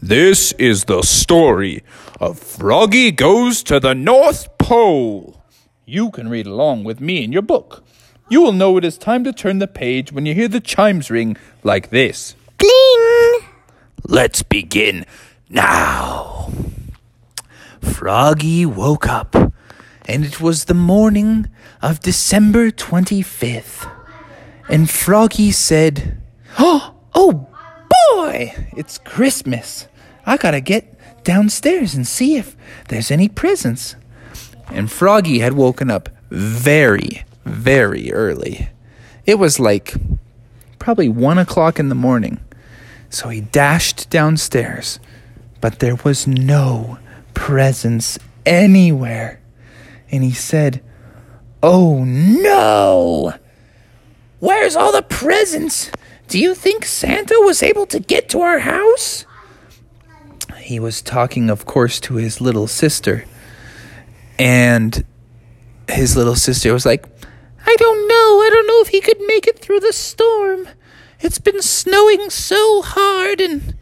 This is the story of Froggy Goes to the North Pole. You can read along with me in your book. You will know it is time to turn the page when you hear the chimes ring like this. Bling! Let's begin now. Froggy woke up, and it was the morning of December 25th. And Froggy said, Oh, oh boy, it's Christmas. I gotta get downstairs and see if there's any presents. And Froggy had woken up very, very early. It was like probably one o'clock in the morning. So he dashed downstairs, but there was no presents anywhere. And he said, Oh no! Where's all the presents? Do you think Santa was able to get to our house? He was talking, of course, to his little sister. And his little sister was like, I don't know. I don't know if he could make it through the storm. It's been snowing so hard, and,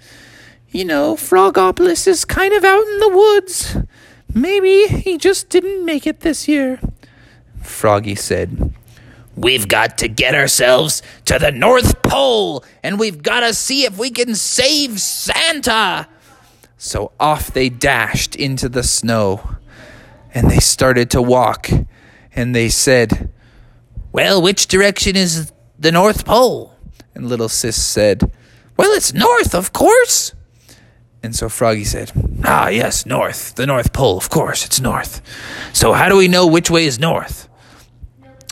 you know, Frogopolis is kind of out in the woods. Maybe he just didn't make it this year. Froggy said, We've got to get ourselves to the North Pole, and we've got to see if we can save Santa. So off they dashed into the snow, and they started to walk, and they said, Well, which direction is the North Pole? And little sis said, Well, it's north, of course. And so Froggy said, Ah, yes, north. The North Pole, of course, it's north. So how do we know which way is north?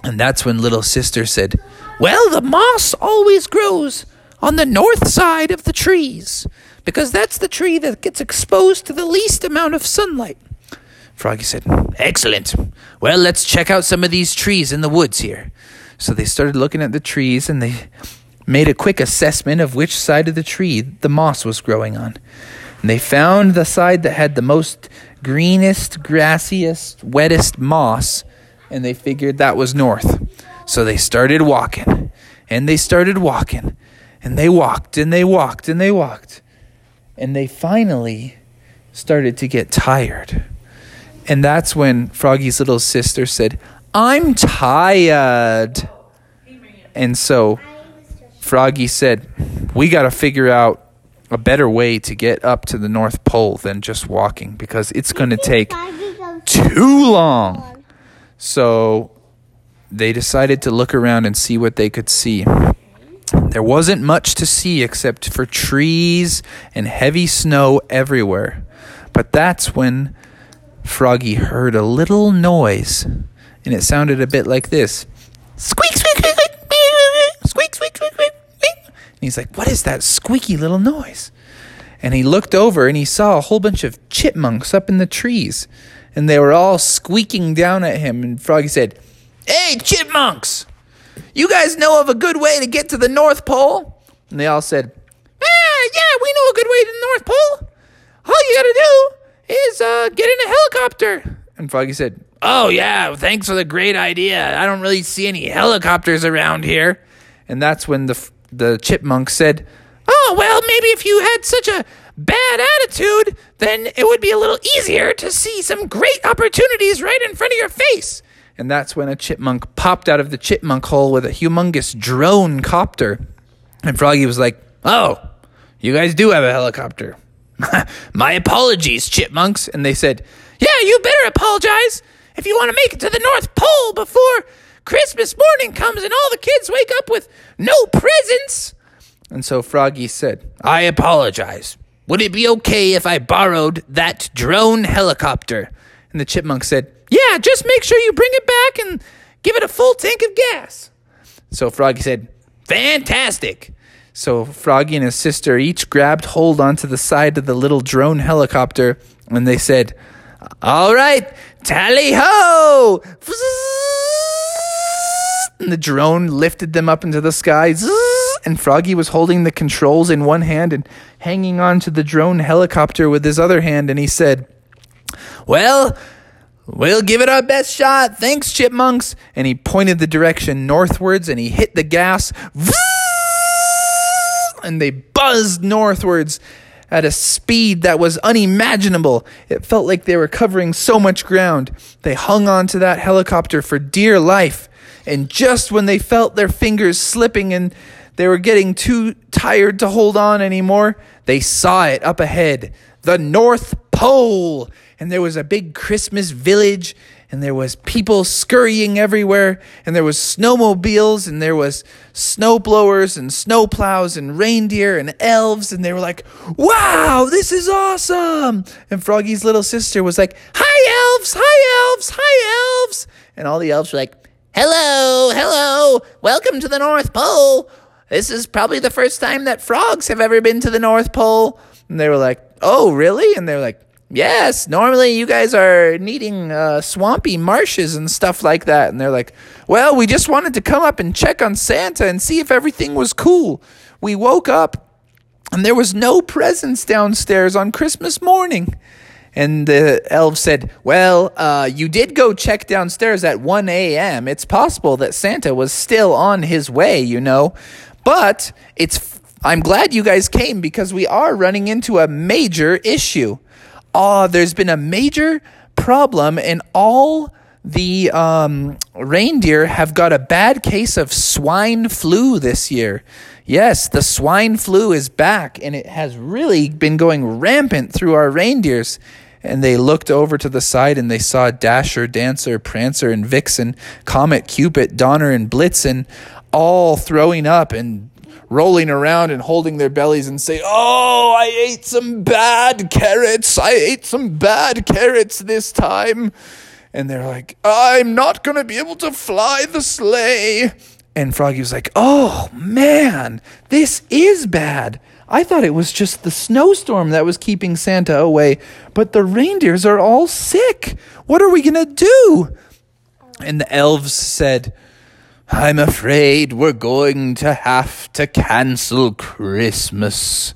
And that's when little sister said, Well, the moss always grows on the north side of the trees, because that's the tree that gets exposed to the least amount of sunlight. Froggy said, Excellent. Well, let's check out some of these trees in the woods here. So they started looking at the trees and they made a quick assessment of which side of the tree the moss was growing on. And they found the side that had the most greenest, grassiest, wettest moss, and they figured that was north. So they started walking, and they started walking, and they walked, and they walked, and they walked. And they finally started to get tired. And that's when Froggy's little sister said, I'm tired. And so Froggy said, We got to figure out a better way to get up to the North Pole than just walking because it's going to take too long. So they decided to look around and see what they could see. There wasn't much to see except for trees and heavy snow everywhere. But that's when Froggy heard a little noise, and it sounded a bit like this squeak, squeak, squeak, squeak, squeak, squeak, squeak, squeak. And he's like, What is that squeaky little noise? And he looked over and he saw a whole bunch of chipmunks up in the trees, and they were all squeaking down at him. And Froggy said, Hey, chipmunks! You guys know of a good way to get to the North Pole? And they all said, Ah, yeah, we know a good way to the North Pole. All you gotta do is uh, get in a helicopter. And Froggy said, Oh, yeah, thanks for the great idea. I don't really see any helicopters around here. And that's when the, the chipmunk said, Oh, well, maybe if you had such a bad attitude, then it would be a little easier to see some great opportunities right in front of your face. And that's when a chipmunk popped out of the chipmunk hole with a humongous drone copter. And Froggy was like, Oh, you guys do have a helicopter. My apologies, chipmunks. And they said, Yeah, you better apologize if you want to make it to the North Pole before Christmas morning comes and all the kids wake up with no presents. And so Froggy said, I apologize. Would it be okay if I borrowed that drone helicopter? And the chipmunk said, Yeah, just make sure you bring it back and give it a full tank of gas. So Froggy said, Fantastic. So Froggy and his sister each grabbed hold onto the side of the little drone helicopter and they said, All right, tally ho! And the drone lifted them up into the sky. And Froggy was holding the controls in one hand and hanging onto the drone helicopter with his other hand. And he said, Well, We'll give it our best shot. Thanks, chipmunks. And he pointed the direction northwards and he hit the gas. And they buzzed northwards at a speed that was unimaginable. It felt like they were covering so much ground. They hung on to that helicopter for dear life. And just when they felt their fingers slipping and they were getting too tired to hold on anymore, they saw it up ahead the North Pole. And there was a big Christmas village and there was people scurrying everywhere and there was snowmobiles and there was snow blowers and snow plows and reindeer and elves and they were like wow this is awesome! And froggy's little sister was like hi elves! Hi elves! Hi elves! And all the elves were like hello! Hello! Welcome to the north pole this is probably the first time that frogs have ever been to the north pole and they were like oh really and they were like yes, normally you guys are needing uh, swampy marshes and stuff like that. And they're like, well, we just wanted to come up and check on Santa and see if everything was cool. We woke up and there was no presents downstairs on Christmas morning. And the elf said, Well, uh, you did go check downstairs at 1 a.m. It's possible that Santa was still on his way, you know. But it's I'm glad you guys came because we are running into a major issue uh, there's been a major problem, and all the um, reindeer have got a bad case of swine flu this year. Yes, the swine flu is back, and it has really been going rampant through our reindeers. And they looked over to the side and they saw Dasher, Dancer, Prancer, and Vixen, Comet, Cupid, Donner, and Blitzen all throwing up and rolling around and holding their bellies and say, Oh, I ate some bad carrots. I ate some bad carrots this time. And they're like, I'm not going to be able to fly the sleigh. And Froggy was like, Oh, man, this is bad. I thought it was just the snowstorm that was keeping Santa away, but the reindeers are all sick. What are we going to do? And the elves said, I'm afraid we're going to have to cancel Christmas.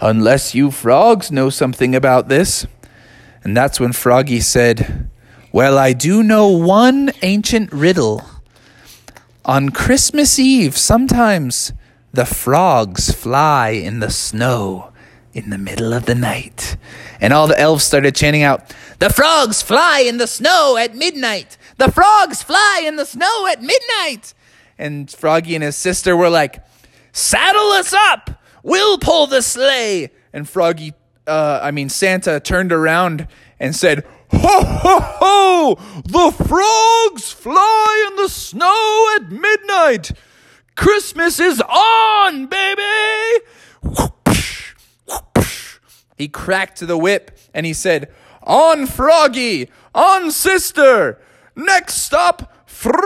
Unless you frogs know something about this. And that's when Froggy said, Well, I do know one ancient riddle. On Christmas Eve, sometimes the frogs fly in the snow in the middle of the night. And all the elves started chanting out, The frogs fly in the snow at midnight. The frogs fly in the snow at midnight. And Froggy and his sister were like, Saddle us up. We'll pull the sleigh. And Froggy, uh, I mean, Santa turned around and said, Ho, ho, ho! The frogs fly in the snow at midnight. Christmas is on, baby! He cracked the whip and he said, On Froggy! On Sister! Next stop, Frogopolis!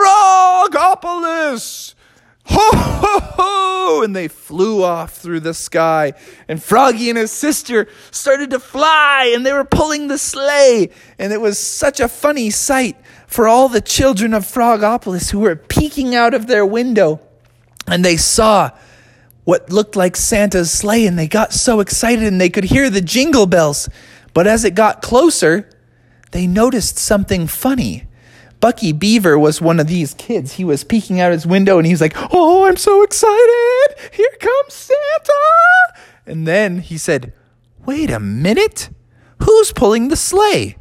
Ho, ho, ho! And they flew off through the sky. And Froggy and his sister started to fly, and they were pulling the sleigh. And it was such a funny sight for all the children of Frogopolis who were peeking out of their window. And they saw what looked like Santa's sleigh, and they got so excited and they could hear the jingle bells. But as it got closer, they noticed something funny. Bucky Beaver was one of these kids. He was peeking out his window and he's like, Oh, I'm so excited. Here comes Santa. And then he said, Wait a minute. Who's pulling the sleigh?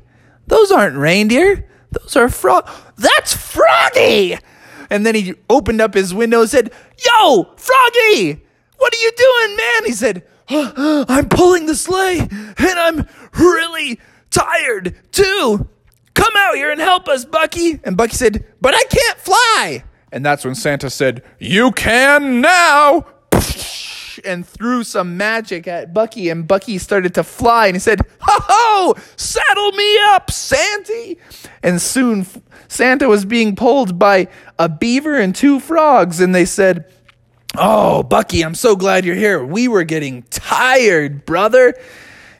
Those aren't reindeer. Those are frog. That's Froggy. And then he opened up his window and said, Yo, Froggy, what are you doing, man? He said, oh, I'm pulling the sleigh and I'm really tired too. Come out here and help us, Bucky. And Bucky said, But I can't fly. And that's when Santa said, You can now. And threw some magic at Bucky, and Bucky started to fly. And he said, Ho ho! Saddle me up, Santy! And soon Santa was being pulled by a beaver and two frogs. And they said, Oh, Bucky, I'm so glad you're here. We were getting tired, brother.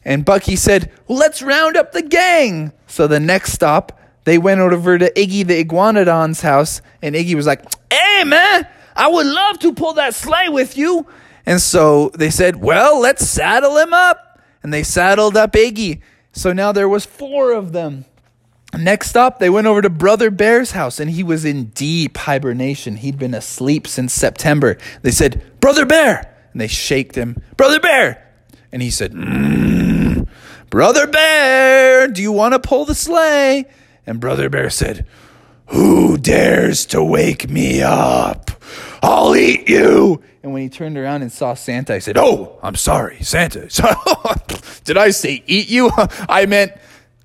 And Bucky said, well, let's round up the gang. So the next stop, they went over to Iggy the Iguanodon's house, and Iggy was like, hey, man, I would love to pull that sleigh with you. And so they said, well, let's saddle him up. And they saddled up Iggy. So now there was four of them. Next up, they went over to Brother Bear's house, and he was in deep hibernation. He'd been asleep since September. They said, Brother Bear! And they shaked him. Brother Bear, And he said, mm, Brother Bear, do you want to pull the sleigh? And Brother Bear said, Who dares to wake me up? I'll eat you. And when he turned around and saw Santa, he said, Oh, I'm sorry, Santa. Did I say eat you? I meant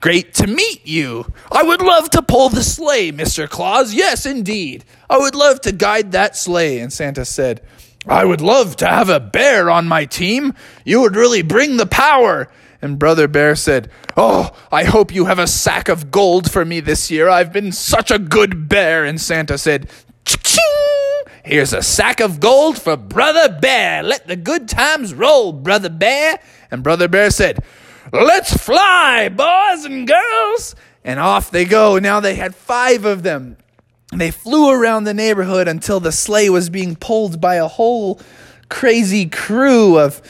great to meet you. I would love to pull the sleigh, Mr. Claus. Yes, indeed. I would love to guide that sleigh. And Santa said, I would love to have a bear on my team. You would really bring the power. And Brother Bear said, Oh, I hope you have a sack of gold for me this year. I've been such a good bear. And Santa said, Ching! Here's a sack of gold for Brother Bear. Let the good times roll, Brother Bear. And Brother Bear said, Let's fly, boys and girls. And off they go. Now they had five of them. They flew around the neighborhood until the sleigh was being pulled by a whole crazy crew of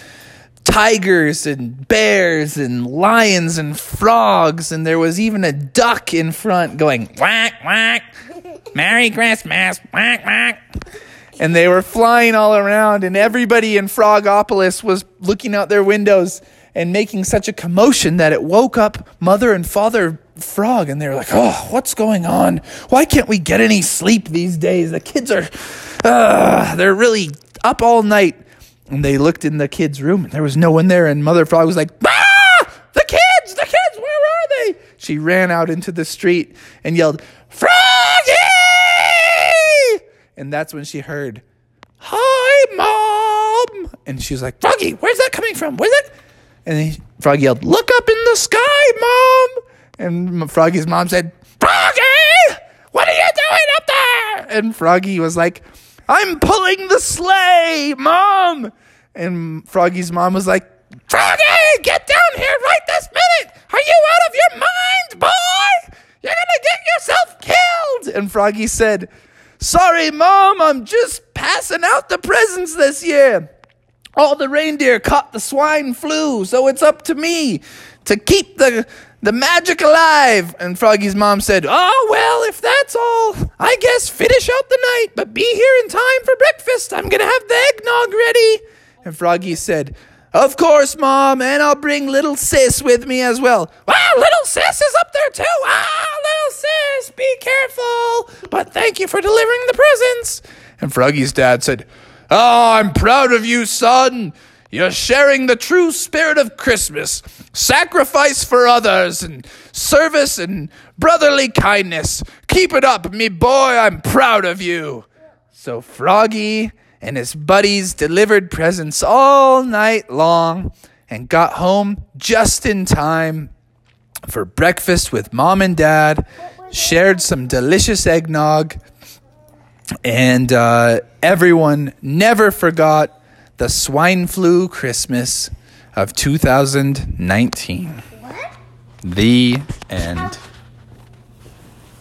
tigers and bears and lions and frogs. And there was even a duck in front going, whack, whack, Merry Christmas, whack, whack. And they were flying all around, and everybody in Frogopolis was looking out their windows and making such a commotion that it woke up Mother and Father Frog, and they were like, "Oh, what's going on? Why can't we get any sleep these days? The kids are, uh, they're really up all night." And they looked in the kids' room, and there was no one there. And Mother Frog was like, "Ah, the kids, the kids, where are they?" She ran out into the street and yelled, "Froggy!" And that's when she heard, "Hi, mom!" And she was like, "Froggy, where's that coming from? Where's that?" And Froggy yelled, Look up in the sky, Mom! And Froggy's mom said, Froggy! What are you doing up there? And Froggy was like, I'm pulling the sleigh, Mom! And Froggy's mom was like, Froggy, get down here right this minute! Are you out of your mind, boy? You're gonna get yourself killed! And Froggy said, Sorry, Mom, I'm just passing out the presents this year. All the reindeer caught the swine flu, so it's up to me to keep the the magic alive. And Froggy's mom said, Oh, well, if that's all, I guess finish out the night, but be here in time for breakfast. I'm going to have the eggnog ready. And Froggy said, Of course, Mom, and I'll bring little sis with me as well. Wow, little sis is up there too. Ah, little sis, be careful. But thank you for delivering the presents. And Froggy's dad said, Oh, I'm proud of you, son. You're sharing the true spirit of Christmas sacrifice for others and service and brotherly kindness. Keep it up, me boy. I'm proud of you. So Froggy and his buddies delivered presents all night long and got home just in time for breakfast with mom and dad, shared some delicious eggnog and uh, everyone never forgot the swine flu Christmas of 2019. What? The end.